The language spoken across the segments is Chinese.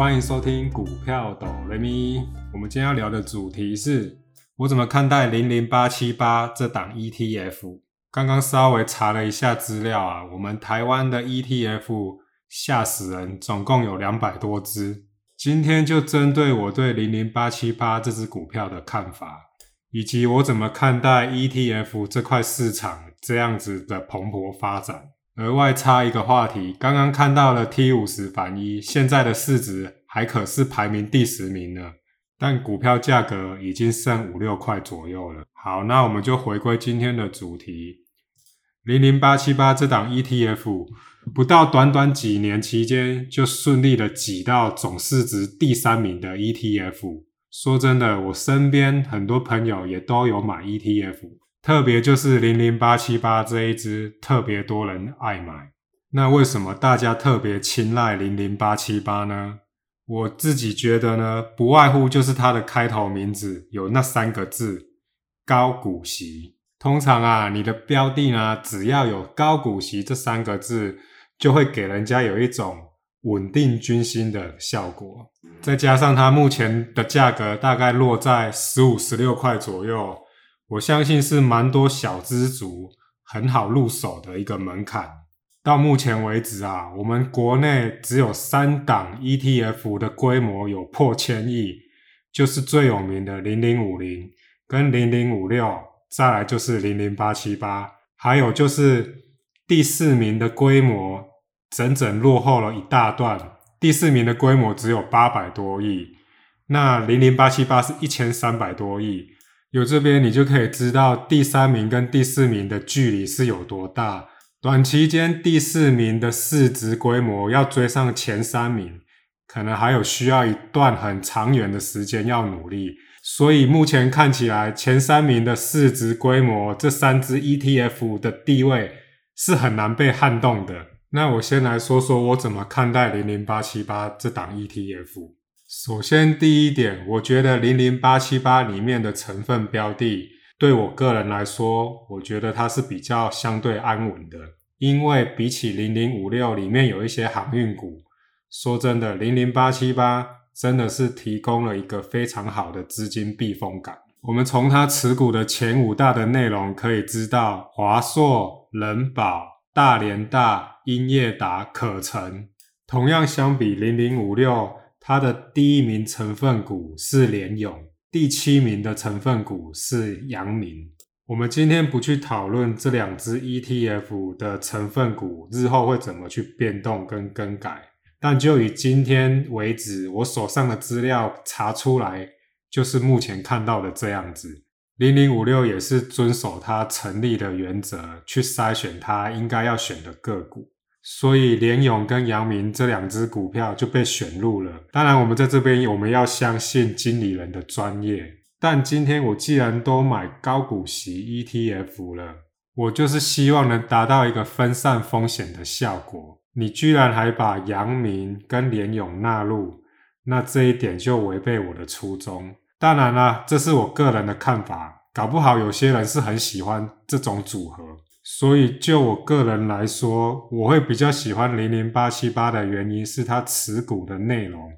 欢迎收听股票抖雷咪。我们今天要聊的主题是，我怎么看待零零八七八这档 ETF？刚刚稍微查了一下资料啊，我们台湾的 ETF 吓死人，总共有两百多只。今天就针对我对零零八七八这只股票的看法，以及我怎么看待 ETF 这块市场这样子的蓬勃发展。额外插一个话题，刚刚看到了 T 五十反一，现在的市值还可是排名第十名呢，但股票价格已经剩五六块左右了。好，那我们就回归今天的主题，零零八七八这档 ETF，不到短短几年期间就顺利的挤到总市值第三名的 ETF。说真的，我身边很多朋友也都有买 ETF。特别就是零零八七八这一支特别多人爱买，那为什么大家特别青睐零零八七八呢？我自己觉得呢，不外乎就是它的开头名字有那三个字高股息。通常啊，你的标的呢，只要有高股息这三个字，就会给人家有一种稳定军心的效果。再加上它目前的价格大概落在十五、十六块左右。我相信是蛮多小资族很好入手的一个门槛。到目前为止啊，我们国内只有三档 ETF 的规模有破千亿，就是最有名的零零五零跟零零五六，再来就是零零八七八，还有就是第四名的规模整整落后了一大段。第四名的规模只有八百多亿，那零零八七八是一千三百多亿。有这边，你就可以知道第三名跟第四名的距离是有多大。短期间，第四名的市值规模要追上前三名，可能还有需要一段很长远的时间要努力。所以目前看起来，前三名的市值规模，这三只 ETF 的地位是很难被撼动的。那我先来说说我怎么看待零零八七八这档 ETF。首先，第一点，我觉得零零八七八里面的成分标的，对我个人来说，我觉得它是比较相对安稳的。因为比起零零五六里面有一些航运股，说真的，零零八七八真的是提供了一个非常好的资金避风港。我们从它持股的前五大的内容可以知道，华硕、人保、大连大、英业达、可成，同样相比零零五六。它的第一名成分股是联勇，第七名的成分股是阳明。我们今天不去讨论这两只 ETF 的成分股日后会怎么去变动跟更改，但就以今天为止，我手上的资料查出来，就是目前看到的这样子。零零五六也是遵守它成立的原则去筛选它应该要选的个股。所以联勇跟阳明这两只股票就被选入了。当然，我们在这边我们要相信经理人的专业。但今天我既然都买高股息 ETF 了，我就是希望能达到一个分散风险的效果。你居然还把阳明跟联勇纳入，那这一点就违背我的初衷。当然啦，这是我个人的看法，搞不好有些人是很喜欢这种组合。所以，就我个人来说，我会比较喜欢零零八七八的原因是它持股的内容。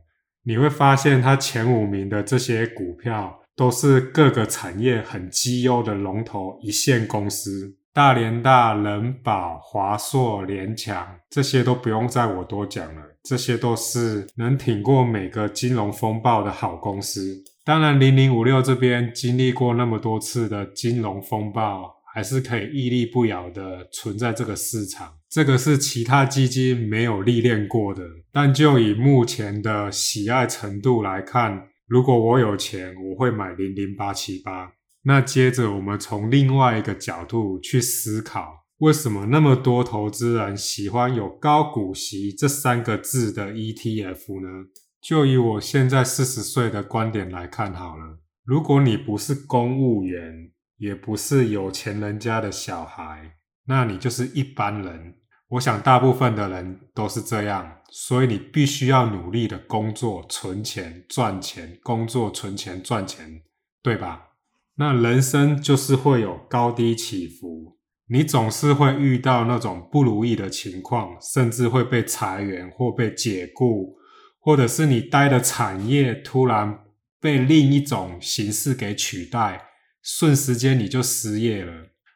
你会发现，它前五名的这些股票都是各个产业很绩优的龙头一线公司，大连大、人保、华硕、联强，这些都不用再我多讲了。这些都是能挺过每个金融风暴的好公司。当然，零零五六这边经历过那么多次的金融风暴。还是可以屹立不摇的存在这个市场，这个是其他基金没有历练过的。但就以目前的喜爱程度来看，如果我有钱，我会买零零八七八。那接着我们从另外一个角度去思考，为什么那么多投资人喜欢有高股息这三个字的 ETF 呢？就以我现在四十岁的观点来看好了，如果你不是公务员，也不是有钱人家的小孩，那你就是一般人。我想大部分的人都是这样，所以你必须要努力的工作、存钱、赚钱，工作、存钱、赚钱，对吧？那人生就是会有高低起伏，你总是会遇到那种不如意的情况，甚至会被裁员或被解雇，或者是你待的产业突然被另一种形式给取代，瞬时间你就失业了。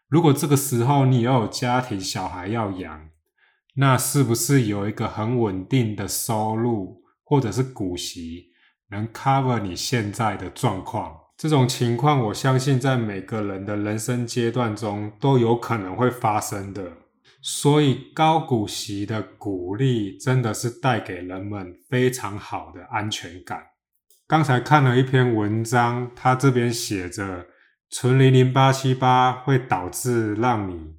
如果这个时候你要有家庭、小孩要养，那是不是有一个很稳定的收入，或者是股息，能 cover 你现在的状况？这种情况，我相信在每个人的人生阶段中都有可能会发生的。所以，高股息的鼓励真的是带给人们非常好的安全感。刚才看了一篇文章，他这边写着，存零零八七八会导致让你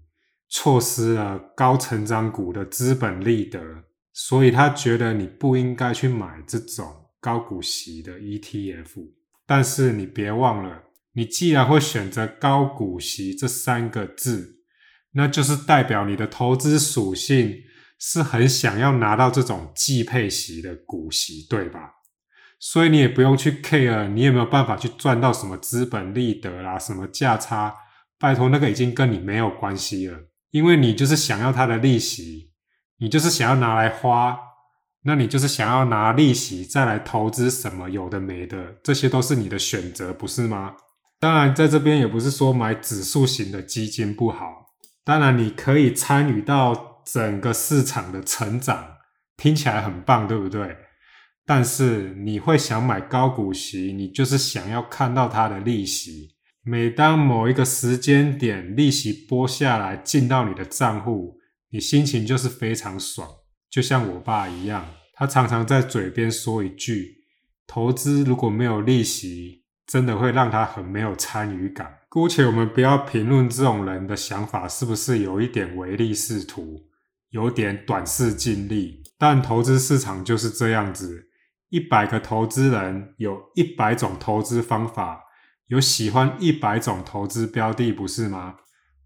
错失了高成长股的资本利得，所以他觉得你不应该去买这种高股息的 ETF。但是你别忘了，你既然会选择高股息这三个字，那就是代表你的投资属性是很想要拿到这种季配息的股息，对吧？所以你也不用去 care 你有没有办法去赚到什么资本利得啦，什么价差，拜托那个已经跟你没有关系了，因为你就是想要它的利息，你就是想要拿来花。那你就是想要拿利息再来投资什么有的没的，这些都是你的选择，不是吗？当然，在这边也不是说买指数型的基金不好。当然，你可以参与到整个市场的成长，听起来很棒，对不对？但是你会想买高股息，你就是想要看到它的利息。每当某一个时间点，利息拨下来进到你的账户，你心情就是非常爽。就像我爸一样，他常常在嘴边说一句：“投资如果没有利息，真的会让他很没有参与感。”姑且我们不要评论这种人的想法是不是有一点唯利是图，有点短视近利。但投资市场就是这样子，一百个投资人有一百种投资方法，有喜欢一百种投资标的，不是吗？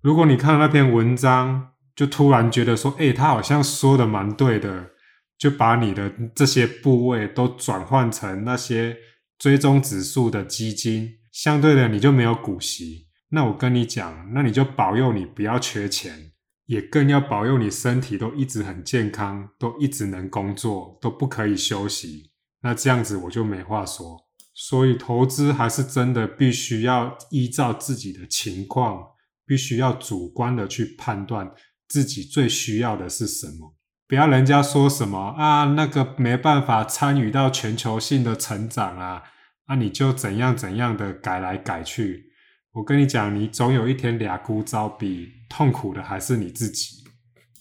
如果你看那篇文章，就突然觉得说，哎，他好像说的蛮对的，就把你的这些部位都转换成那些追踪指数的基金，相对的你就没有股息。那我跟你讲，那你就保佑你不要缺钱，也更要保佑你身体都一直很健康，都一直能工作，都不可以休息。那这样子我就没话说。所以投资还是真的必须要依照自己的情况，必须要主观的去判断。自己最需要的是什么？不要人家说什么啊，那个没办法参与到全球性的成长啊，啊，你就怎样怎样的改来改去。我跟你讲，你总有一天俩孤招比痛苦的还是你自己。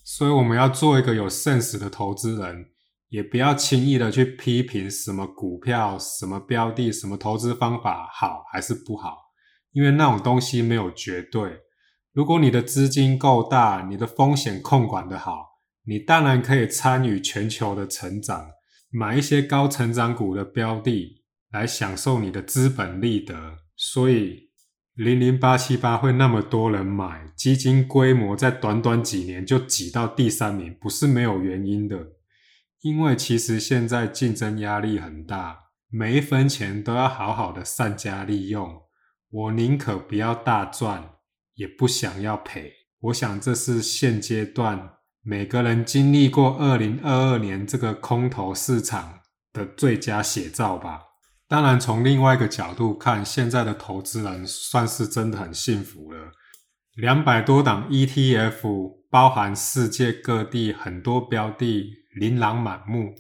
所以我们要做一个有 sense 的投资人，也不要轻易的去批评什么股票、什么标的、什么投资方法好还是不好，因为那种东西没有绝对。如果你的资金够大，你的风险控管的好，你当然可以参与全球的成长，买一些高成长股的标的，来享受你的资本利得。所以零零八七八会那么多人买，基金规模在短短几年就挤到第三名，不是没有原因的。因为其实现在竞争压力很大，每一分钱都要好好的善加利用。我宁可不要大赚。也不想要赔，我想这是现阶段每个人经历过二零二二年这个空头市场的最佳写照吧。当然，从另外一个角度看，现在的投资人算是真的很幸福了。两百多档 ETF，包含世界各地很多标的，琳琅满目。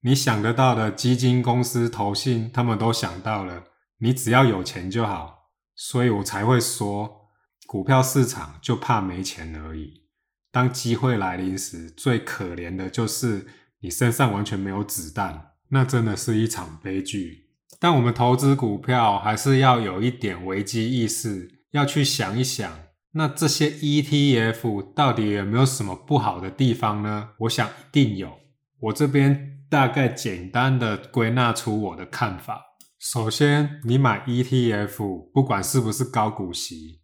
你想得到的基金公司、投信，他们都想到了。你只要有钱就好，所以我才会说。股票市场就怕没钱而已。当机会来临时，最可怜的就是你身上完全没有子弹，那真的是一场悲剧。但我们投资股票还是要有一点危机意识，要去想一想，那这些 ETF 到底有没有什么不好的地方呢？我想一定有。我这边大概简单的归纳出我的看法。首先，你买 ETF，不管是不是高股息。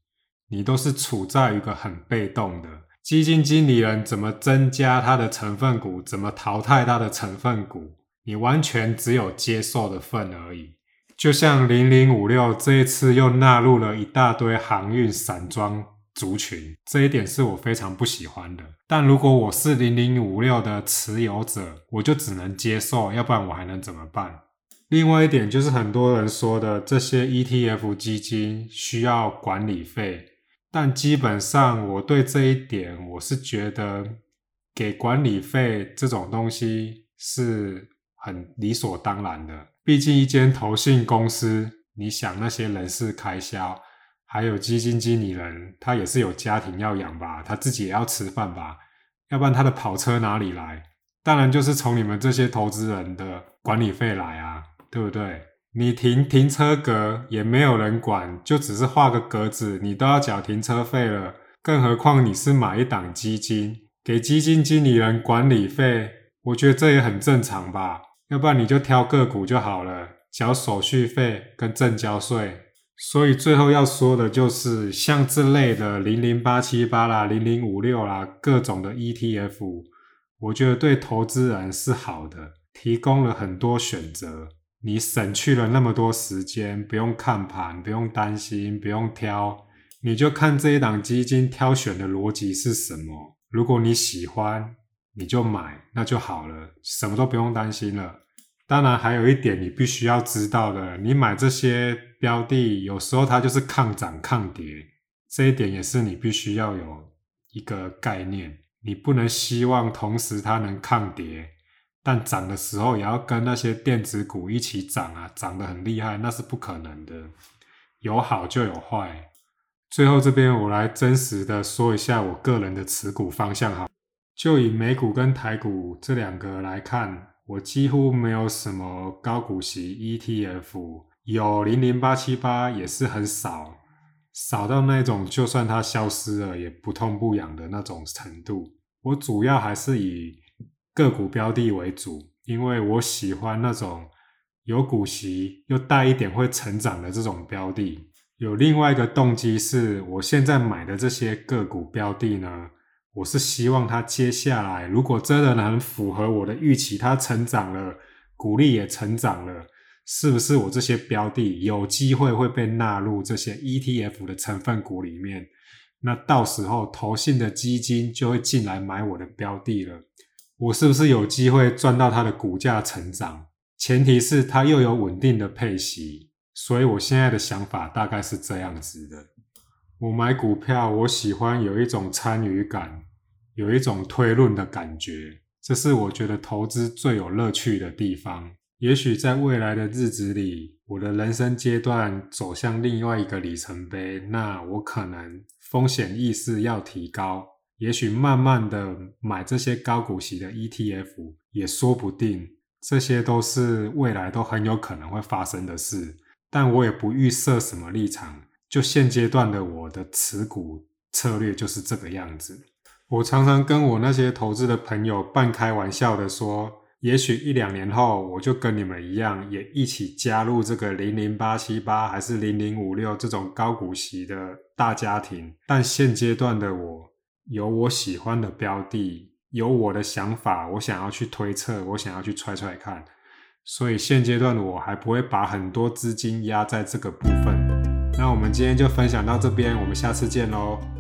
你都是处在一个很被动的，基金经理人怎么增加它的成分股，怎么淘汰它的成分股，你完全只有接受的份而已。就像零零五六这一次又纳入了一大堆航运散装族群，这一点是我非常不喜欢的。但如果我是零零五六的持有者，我就只能接受，要不然我还能怎么办？另外一点就是很多人说的这些 ETF 基金需要管理费，但基本上我对这一点我是觉得给管理费这种东西是很理所当然的。毕竟一间投信公司，你想那些人事开销。还有基金经理人，他也是有家庭要养吧，他自己也要吃饭吧，要不然他的跑车哪里来？当然就是从你们这些投资人的管理费来啊，对不对？你停停车格也没有人管，就只是画个格子，你都要缴停车费了，更何况你是买一档基金，给基金经理人管理费，我觉得这也很正常吧？要不然你就挑个股就好了，缴手续费跟正交税。所以最后要说的就是，像这类的零零八七八啦、零零五六啦，各种的 ETF，我觉得对投资人是好的，提供了很多选择，你省去了那么多时间，不用看盘，不用担心，不用挑，你就看这一档基金挑选的逻辑是什么。如果你喜欢，你就买，那就好了，什么都不用担心了。当然，还有一点你必须要知道的，你买这些标的，有时候它就是抗涨抗跌，这一点也是你必须要有一个概念。你不能希望同时它能抗跌，但涨的时候也要跟那些电子股一起涨啊，涨得很厉害，那是不可能的。有好就有坏。最后这边我来真实的说一下我个人的持股方向哈，就以美股跟台股这两个来看。我几乎没有什么高股息 ETF，有零零八七八也是很少，少到那种就算它消失了也不痛不痒的那种程度。我主要还是以个股标的为主，因为我喜欢那种有股息又带一点会成长的这种标的。有另外一个动机是，我现在买的这些个股标的呢。我是希望它接下来，如果真的能符合我的预期，它成长了，股利也成长了，是不是我这些标的有机会会被纳入这些 ETF 的成分股里面？那到时候投信的基金就会进来买我的标的了，我是不是有机会赚到它的股价成长？前提是它又有稳定的配息，所以我现在的想法大概是这样子的。我买股票，我喜欢有一种参与感。有一种推论的感觉，这是我觉得投资最有乐趣的地方。也许在未来的日子里，我的人生阶段走向另外一个里程碑，那我可能风险意识要提高。也许慢慢的买这些高股息的 ETF 也说不定，这些都是未来都很有可能会发生的事。但我也不预设什么立场，就现阶段的我的持股策略就是这个样子。我常常跟我那些投资的朋友半开玩笑的说，也许一两年后，我就跟你们一样，也一起加入这个零零八七八还是零零五六这种高股息的大家庭。但现阶段的我，有我喜欢的标的，有我的想法，我想要去推测，我想要去揣揣看。所以现阶段的我还不会把很多资金压在这个部分。那我们今天就分享到这边，我们下次见喽。